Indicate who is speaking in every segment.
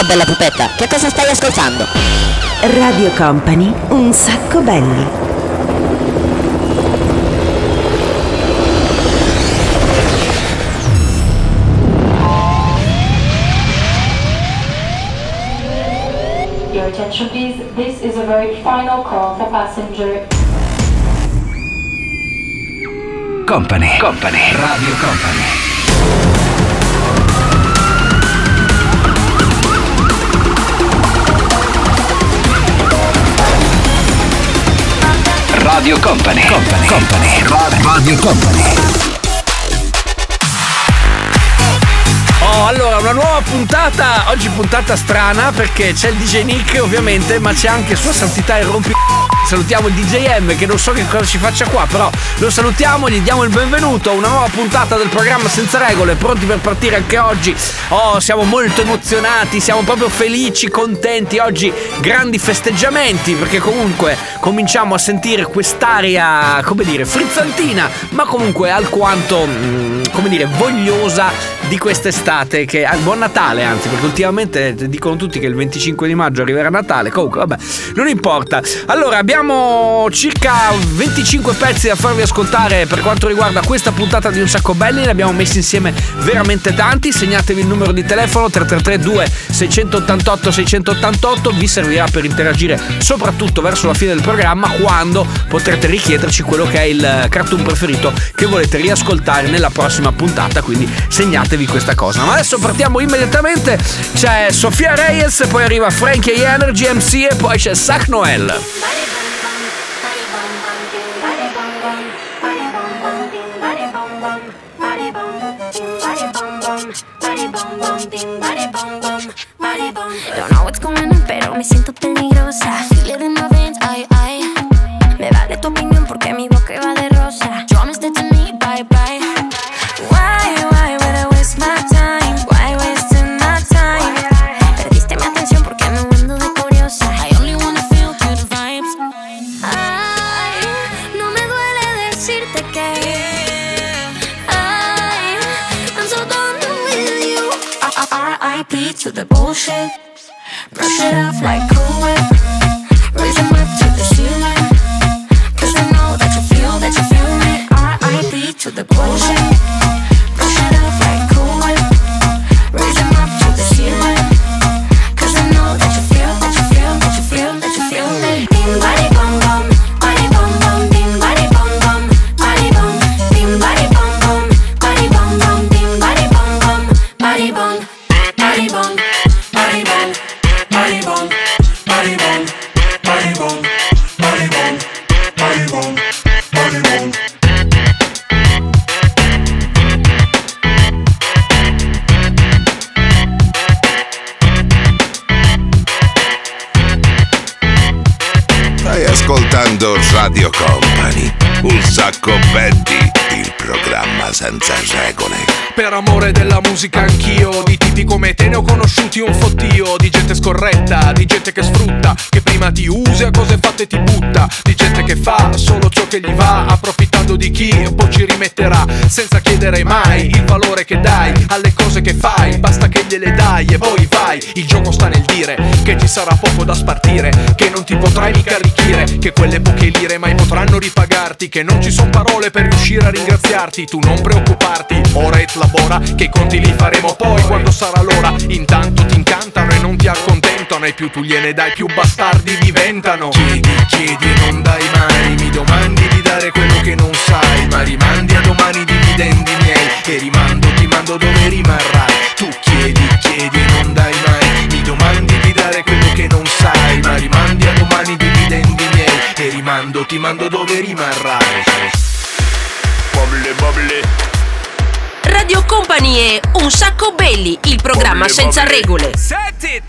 Speaker 1: Ciao bella pupetta, che cosa stai ascoltando?
Speaker 2: Radio Company, un sacco belli.
Speaker 3: Your attention please, this is a very final call for passenger.
Speaker 4: Company, Company, Radio Company. Radio Company, Company, Company, Radio Company.
Speaker 5: Oh, allora, una nuova puntata, oggi puntata strana perché c'è il DJ Nick ovviamente, ma c'è anche Sua Santità e Rompi Salutiamo il DJ M che non so che cosa ci faccia qua, però lo salutiamo, gli diamo il benvenuto a una nuova puntata del programma Senza Regole, pronti per partire anche oggi. Oh, siamo molto emozionati, siamo proprio felici, contenti. Oggi grandi festeggiamenti perché comunque cominciamo a sentire quest'aria, come dire, frizzantina, ma comunque alquanto, mm, come dire, vogliosa di quest'estate che ah, buon Natale anzi perché ultimamente dicono tutti che il 25 di maggio arriverà Natale comunque vabbè non importa allora abbiamo circa 25 pezzi da farvi ascoltare per quanto riguarda questa puntata di Un Sacco Belli. Ne abbiamo messi insieme veramente tanti. Segnatevi il numero di telefono 3332 688 688 vi servirà per interagire soprattutto verso la fine del programma quando potrete richiederci quello che è il cartoon preferito che volete riascoltare nella prossima puntata. Quindi segnatevi questa cosa. Ma adesso partiamo immediatamente. C'è Sofia Reyes poi arriva Frankie Energy MC e poi c'è Sac Noel
Speaker 6: Don't know what's going on, pero me siento peligrosa. Feel it in my veins, ay, ay. Me vale tu opinión porque mi boca va de rosa. Promise to me, bye, bye. Why, why would I waste my time? Why wasting my time? Perdiste mi atención porque me ando de curiosa. I only wanna feel good vibes. Ay, no me duele decirte que. Ay, I'm so done with you. R.I.P. to the bullshit. Brush it off like Cool
Speaker 7: Per amore della musica anch'io Tipi come te ne ho conosciuti un fottio Di gente scorretta, di gente che sfrutta Che prima ti usa a cose fatte ti butta Di gente che fa solo ciò che gli va Approfittando di chi poi ci rimetterà Senza chiedere mai il valore che dai Alle cose che fai, basta che gliele dai E poi vai, il gioco sta nel dire Che ci sarà poco da spartire Che non ti potrai mica arricchire Che quelle poche lire mai potranno ripagarti Che non ci son parole per riuscire a ringraziarti Tu non preoccuparti, ora et labora Che i conti li faremo poi quando sarà l'ora. Intanto ti incantano e non ti accontentano. E più tu gliene dai più bastardi diventano. Chiedi, chiedi e non dai mai. Mi domandi di dare quello che non sai Ma rimandi a domani i dividendi miei. E rimando, ti mando dove rimarrai. Tu chiedi, chiedi e non dai mai. Mi domandi di dare quello che non sai Ma rimandi a domani i dividendi miei. E rimando, ti mando dove rimarrai.
Speaker 8: Bubbly, bubbly.
Speaker 9: Radio Company è Un Sacco Belli, il programma senza regole.
Speaker 5: Set it!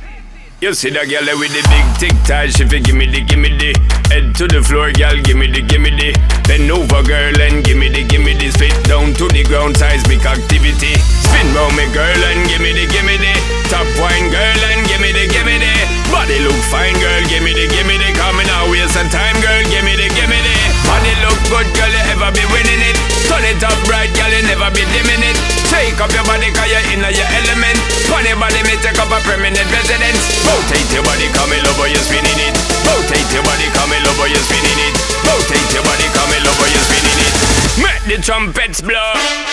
Speaker 10: You see that girl with the big tic tac, she fi gimme the gimme the Head to the floor, girl, gimme the gimme the Bend over, girl, and gimme the gimme the Spit down to the ground, seismic activity Spin round me, girl, and gimme the gimme the Top wine, girl, and gimme the gimme the Body look fine, girl, gimme the gimme the Coming out, waste some time, girl, gimme the gimme the good, girl, you ever be winning it Turn it up right, girl, you never be dimming it Shake up your body, cause you're in your element the body, me take up a permanent residence. Rotate your body, come in love, you're spinning it. Rotate your body, come in love, you're spinning it. Rotate your body, come in love, you're spinning it. Make the trumpets blow.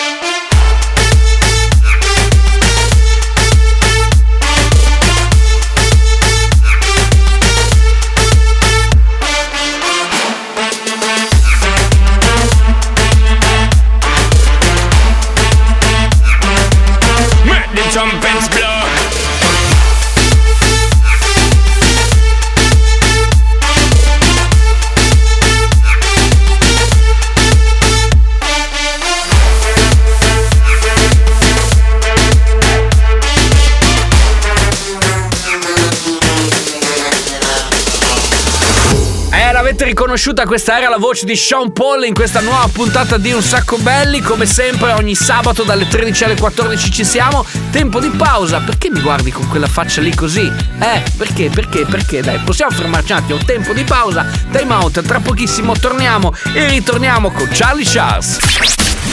Speaker 5: Riconosciuta, questa era la voce di Sean Paul in questa nuova puntata di Un Sacco Belli. Come sempre, ogni sabato dalle 13 alle 14 ci siamo. Tempo di pausa. Perché mi guardi con quella faccia lì così? Eh, perché, perché, perché? Dai, possiamo fermarci un attimo. Tempo di pausa, time out. Tra pochissimo torniamo e ritorniamo con Charlie Charles.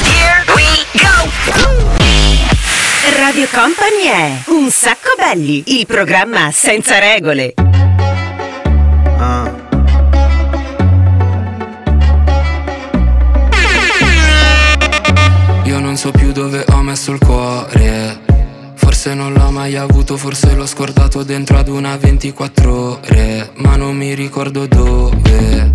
Speaker 11: Here we go! Radio Company è Un sacco belli, il programma senza regole.
Speaker 12: Io non so più dove ho messo il cuore. Forse non l'ho mai avuto, forse l'ho scordato dentro ad una 24 ore. Ma non mi ricordo dove.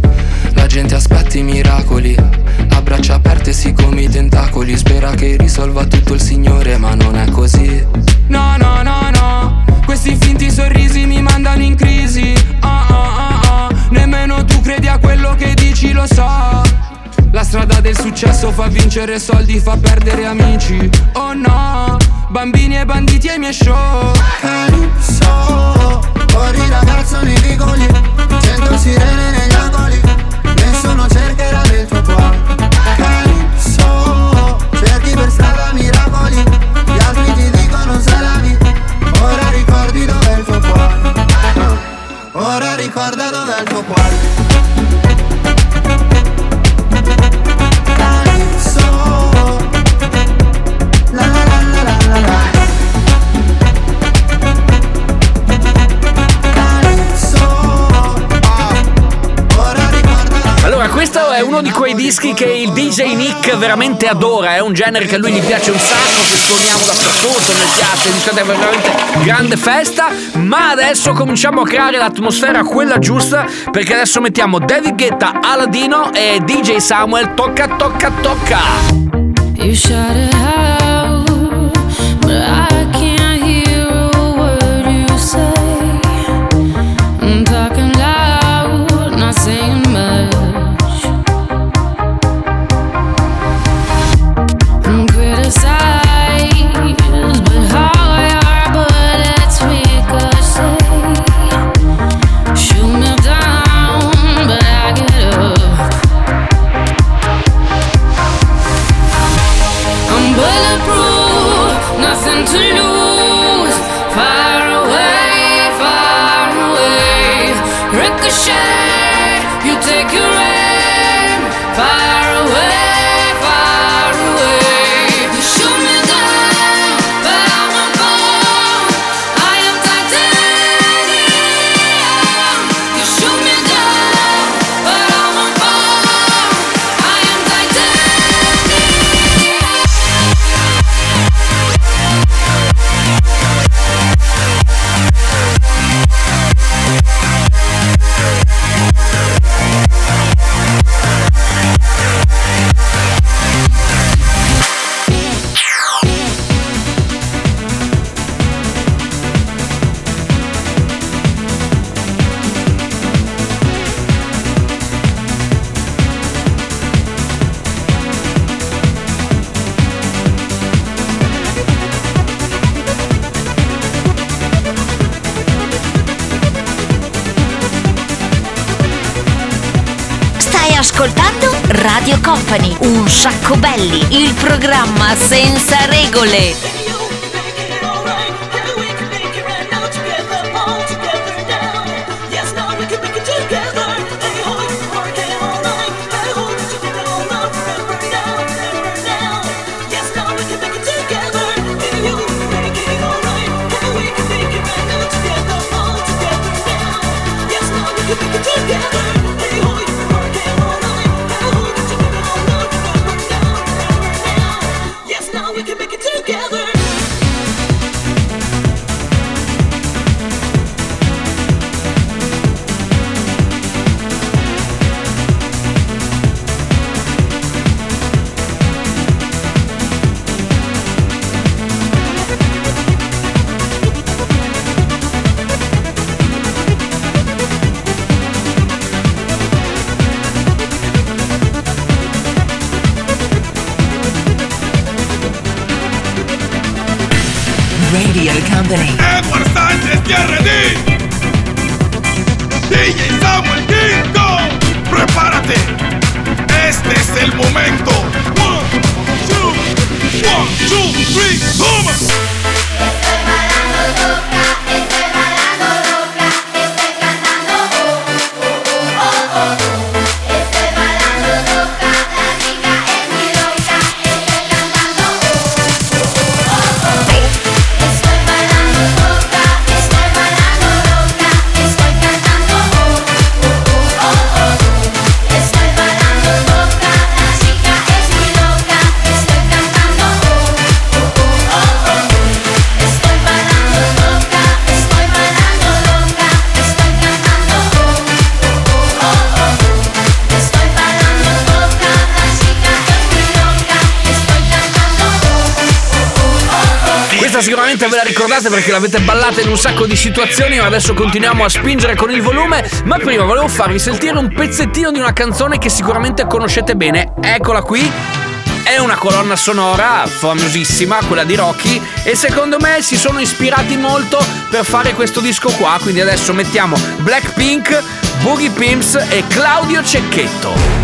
Speaker 12: La gente aspetta i miracoli. A braccia aperte si come i tentacoli. Spera che risolva tutto il Signore, ma non è così. No, no, no, no. Questi finti sorrisi mi mandano in crisi. Ah, ah, ah, ah. Nemmeno tu credi a quello che dici, lo so. La strada del successo fa vincere soldi, fa perdere amici. Oh no, bambini e banditi ai miei show.
Speaker 13: Calypso, fuori ragazzo nei vicoli, cento sirene negli angoli, nessuno cercherà del tuo cuore. Calypso, cerchi per strada miracoli, gli altri ti dicono salami, ora ricordi dov'è il tuo cuore. Ora ricorda dov'è il tuo cuore.
Speaker 5: Allora, questo è uno di quei dischi che il DJ Nick veramente adora. È un genere che a lui gli piace un sacco, che suoniamo dappertutto nel piace, diciamo, è veramente grande festa. Ma adesso cominciamo a creare l'atmosfera quella giusta, perché adesso mettiamo David Guetta, Aladino e DJ Samuel. Tocca, tocca, tocca!
Speaker 14: You shout it out,
Speaker 15: sacco belli, il programma senza regole.
Speaker 6: casa perché l'avete ballata in un sacco di situazioni ma adesso continuiamo a spingere con il volume. Ma prima volevo farvi sentire un pezzettino di una canzone che sicuramente conoscete bene. Eccola qui. È una colonna sonora famosissima, quella di Rocky, e secondo me si sono ispirati molto per fare questo disco qua, quindi adesso mettiamo Blackpink, Boogie Pimps e Claudio Cecchetto.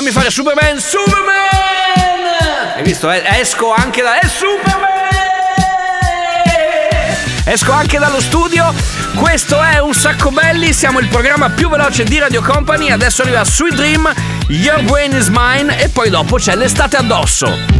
Speaker 16: Fammi fare Superman, Superman! Hai visto? Eh? Esco anche da... È Superman! Esco anche dallo studio. Questo è Un Sacco Belli, siamo il programma più veloce di Radio Company. Adesso arriva Sweet Dream, Your Brain is Mine e poi dopo c'è l'estate addosso.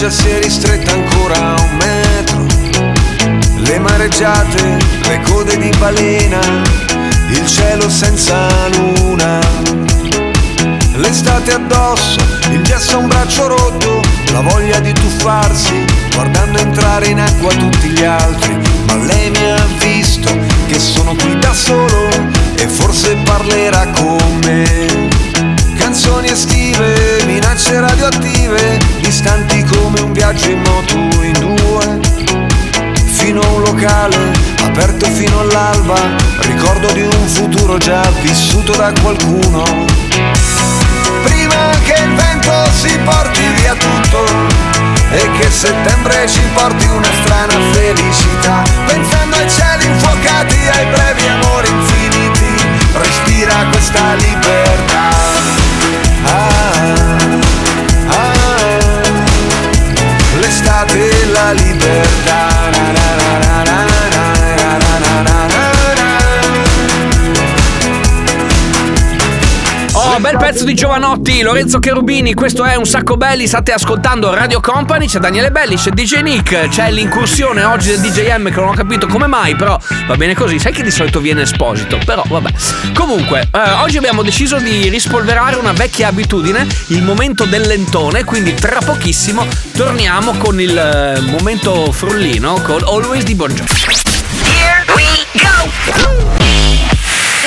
Speaker 17: Spiaggia si è ristretta ancora a un metro. Le mareggiate, le code di balena, il cielo senza luna. L'estate addosso, il gesso a un braccio rotto, la voglia di tuffarsi, guardando entrare in acqua tutti gli altri. Ma lei mi ha visto che sono qui da solo e forse parlerà con me. Canzoni estive, minacce radioattive, distanti come un viaggio in moto in due. Fino a un locale, aperto fino all'alba, ricordo di un futuro già vissuto da qualcuno. Prima che il vento si porti via tutto e che settembre ci porti una strana felicità, pensando ai cieli infuocati, ai brevi amori infiniti, respira questa libertà.
Speaker 5: libertad. Bel pezzo di Giovanotti, Lorenzo Cherubini, questo è un sacco belli, state ascoltando Radio Company, c'è Daniele Belli, c'è DJ Nick, c'è l'incursione oggi del DJM che non ho capito come mai, però va bene così, sai che di solito viene esposito, però vabbè. Comunque, eh, oggi abbiamo deciso di rispolverare una vecchia abitudine, il momento del lentone, quindi tra pochissimo torniamo con il eh, momento frullino con Always di Jovi.
Speaker 2: Here we go!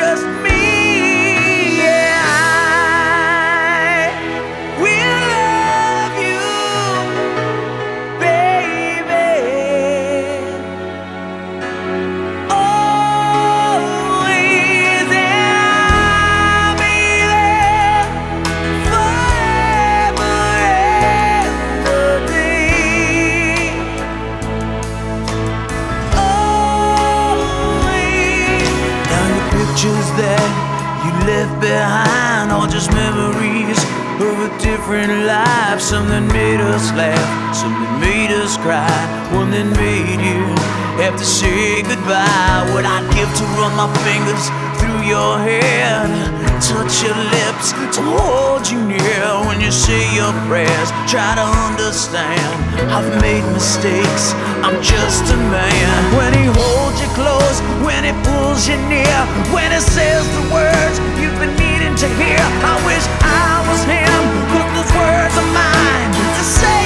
Speaker 18: just left behind are just memories of a different life. Some that made us laugh, some that made us cry, one that made you have to say goodbye. What I'd give to run my fingers through your hair, touch your lips, to hold you near when you say your prayers. Try to understand, I've made mistakes. I'm just a man. When he holds you close, when he pulls you near, when he says the words you've been needing to hear. I wish I was him, but those words are mine to say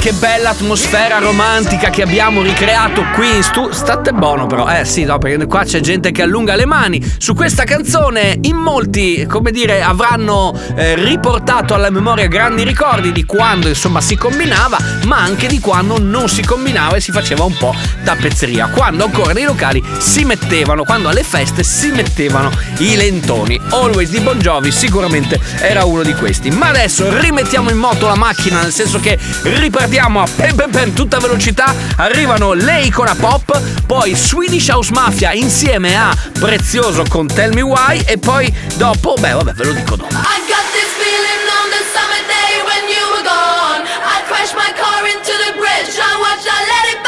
Speaker 5: che bella atmosfera romantica che abbiamo ricreato qui in stu. State buono, però. Eh sì, no, perché qua c'è gente che allunga le mani. Su questa canzone, in molti, come dire, avranno eh, riportato alla memoria grandi ricordi di quando insomma si combinava, ma anche di quando non si combinava e si faceva un po' da pezzeria. Quando ancora nei locali si mettevano, quando alle feste si mettevano i lentoni. Always di Bon Jovi sicuramente era uno di questi. Ma adesso rimettiamo in moto la macchina, nel senso che ripartiamo ricadiamo a pem pem pem tutta velocità, arrivano le icona pop, poi Swedish House Mafia insieme a Prezioso con Tell Me Why e poi dopo, beh vabbè ve lo dico dopo.
Speaker 6: I. I crashed my car into the bridge. I watched, I let it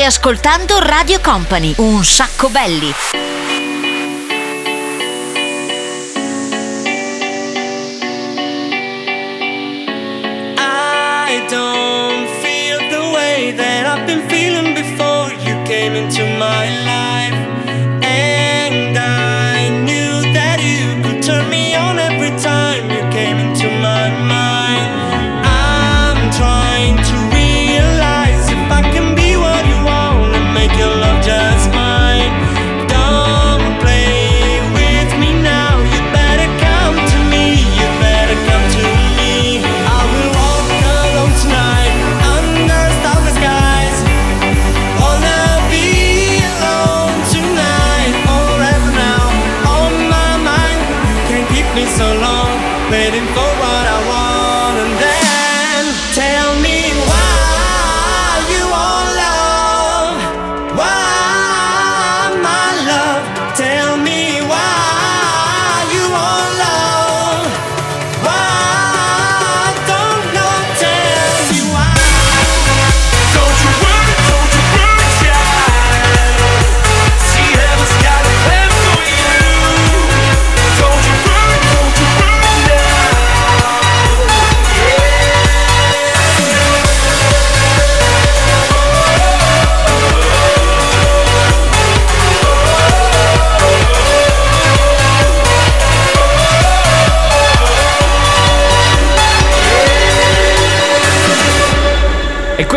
Speaker 19: Stai ascoltando Radio Company, un sacco belli.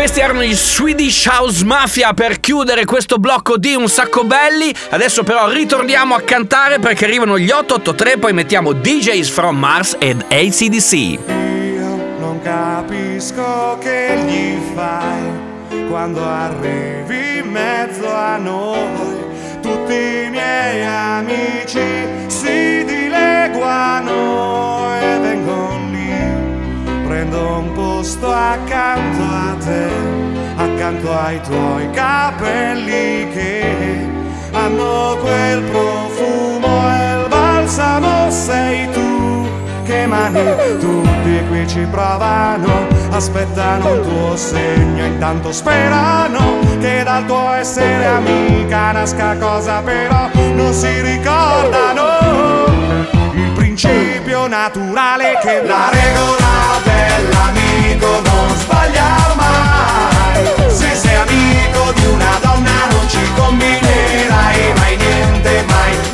Speaker 5: Questi erano gli Swedish House Mafia per chiudere questo blocco di Un Sacco Belli. Adesso però ritorniamo a cantare perché arrivano gli 883, poi mettiamo DJs from Mars ed ACDC.
Speaker 20: Non capisco che gli fai quando arrivi in mezzo a noi. Tutti i miei amici si dileguano. Prendo un posto accanto a te, accanto ai tuoi capelli che hanno quel profumo e il balsamo. Sei tu che mani tutti qui ci provano aspettano un tuo segno intanto sperano che dal tuo essere amica nasca cosa però non si ricordano. il principio naturale che la regola dell'amico non sbaglia mai. Se sei amico di una donna non ci combinerai mai niente mai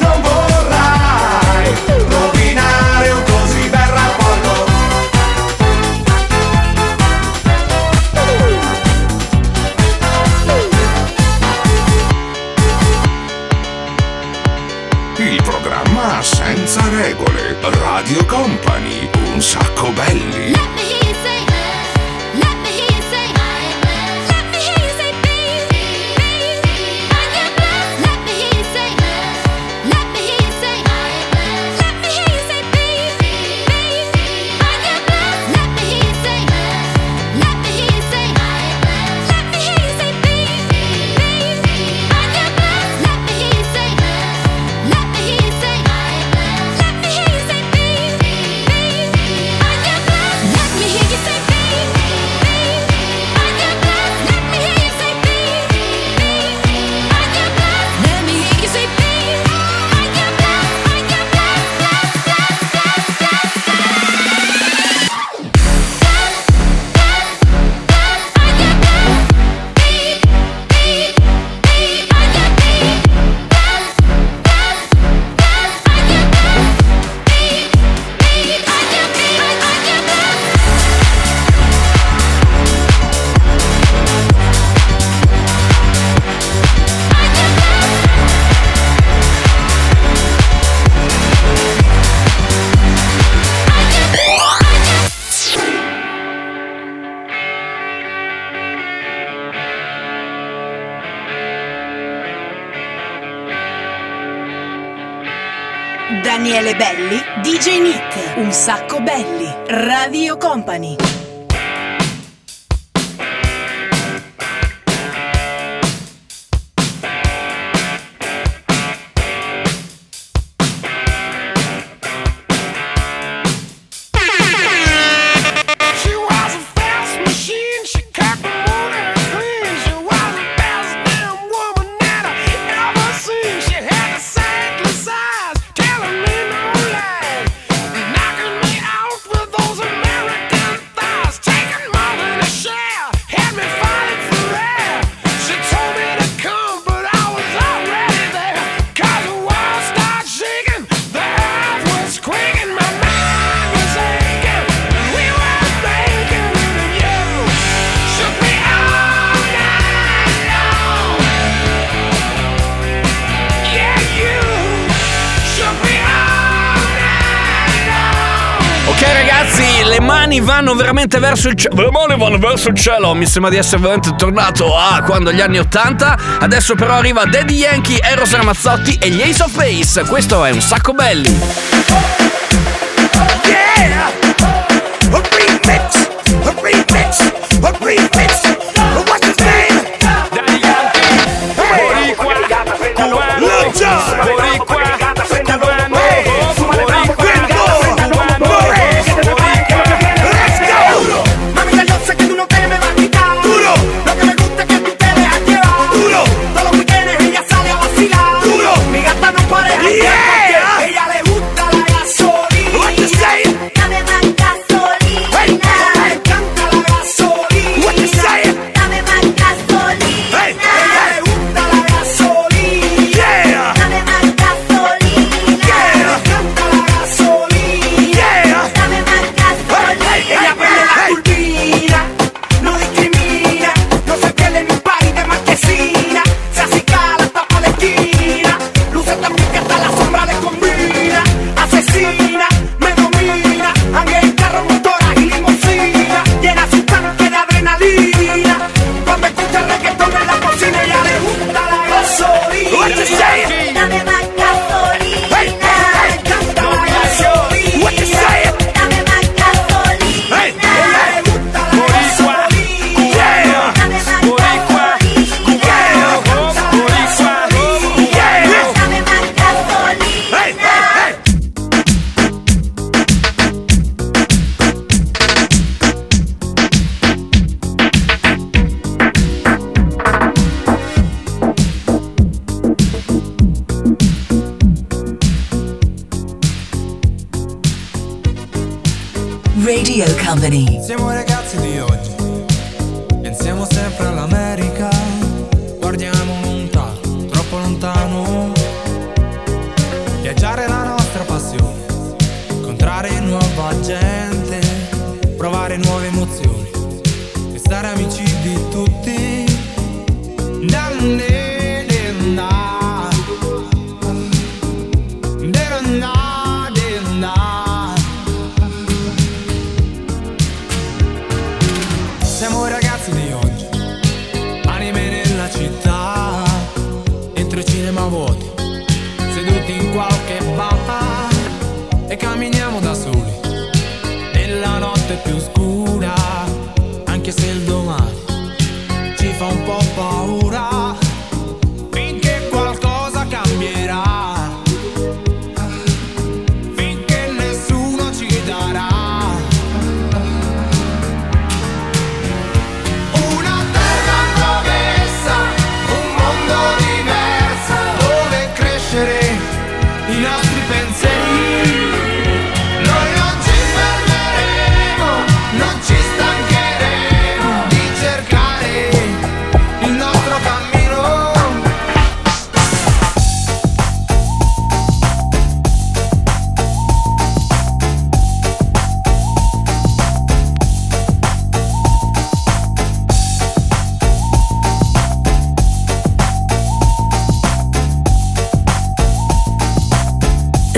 Speaker 21: Radio Company.
Speaker 22: vanno veramente verso il cielo. Le Demoni vanno verso il cielo. Mi sembra di essere veramente tornato a quando gli anni 80. Adesso però arriva Daddy Yankee, Eros Ramazzotti e gli Ace of Face. Questo è un sacco belli.
Speaker 23: gente, provare nuove emozioni e stare amici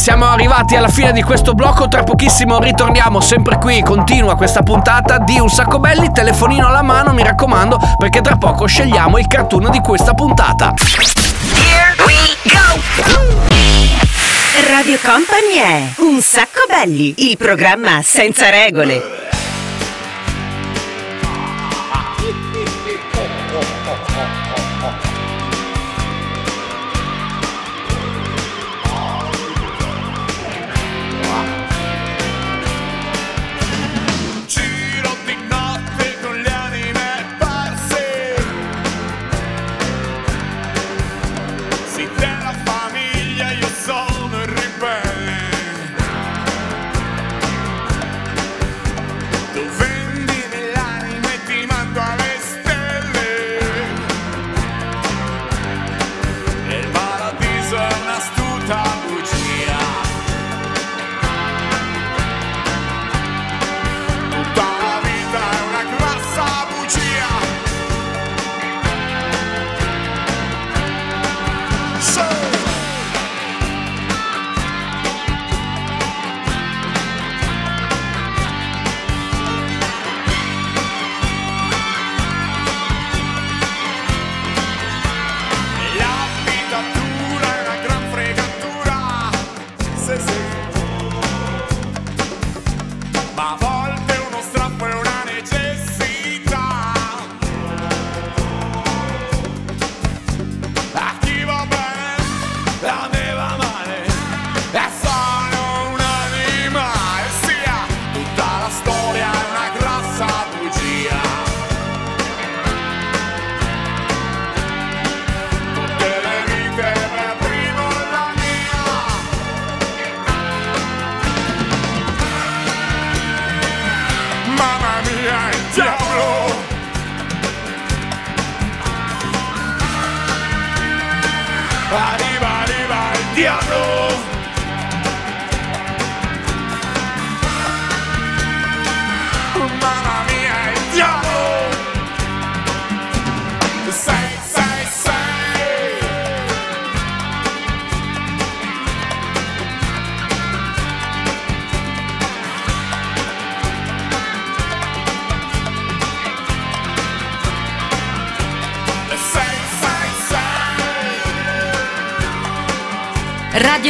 Speaker 5: Siamo arrivati alla fine di questo blocco. Tra pochissimo ritorniamo sempre qui. Continua questa puntata di Un sacco belli. Telefonino alla mano, mi raccomando, perché tra poco scegliamo il cartoon di questa puntata.
Speaker 11: Radio Company è Un sacco belli, il programma senza regole.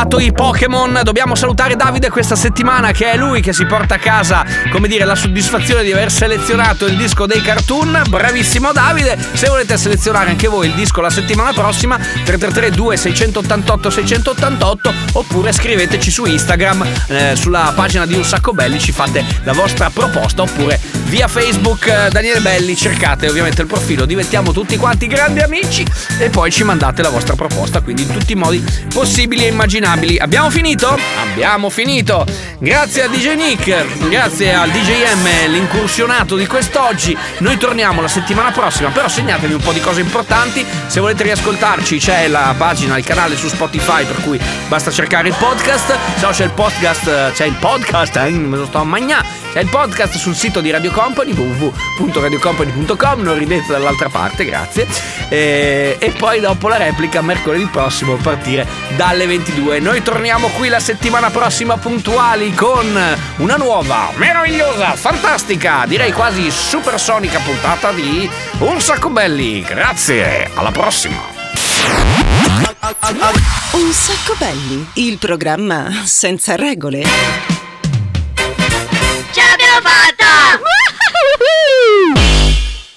Speaker 5: Attaccato i Pokémon. Dobbiamo salutare Davide questa settimana che è lui che si porta a casa, come dire, la soddisfazione di aver selezionato il disco dei cartoon. Bravissimo Davide. Se volete selezionare anche voi il disco la settimana prossima 333 2688 688 oppure scriveteci su Instagram eh, sulla pagina di Un Sacco Belli ci fate la vostra proposta oppure via Facebook eh, Daniele Belli cercate ovviamente il profilo diventiamo tutti quanti grandi amici e poi ci mandate la vostra proposta, quindi in tutti i modi possibili e immaginabili. Abbiamo finito? Abbiamo finito. Grazie a DJ Nick, grazie al DJM, l'incursionato di quest'oggi. Noi torniamo la settimana prossima, però segnatevi un po' di cose importanti. Se volete riascoltarci c'è la pagina, il canale su Spotify, per cui basta cercare il podcast. Se no c'è il podcast, c'è il podcast, eh, me lo sto a magnà. C'è il podcast sul sito di Radio Company, www.radiocompany.com, non ridete dall'altra parte, grazie. E, e poi dopo la replica mercoledì prossimo a partire dalle 22. Noi torniamo qui la settimana prossima puntuali con una nuova, meravigliosa, fantastica, direi quasi supersonica puntata di Un sacco belli. Grazie, alla prossima.
Speaker 11: Un sacco belli, il programma senza regole.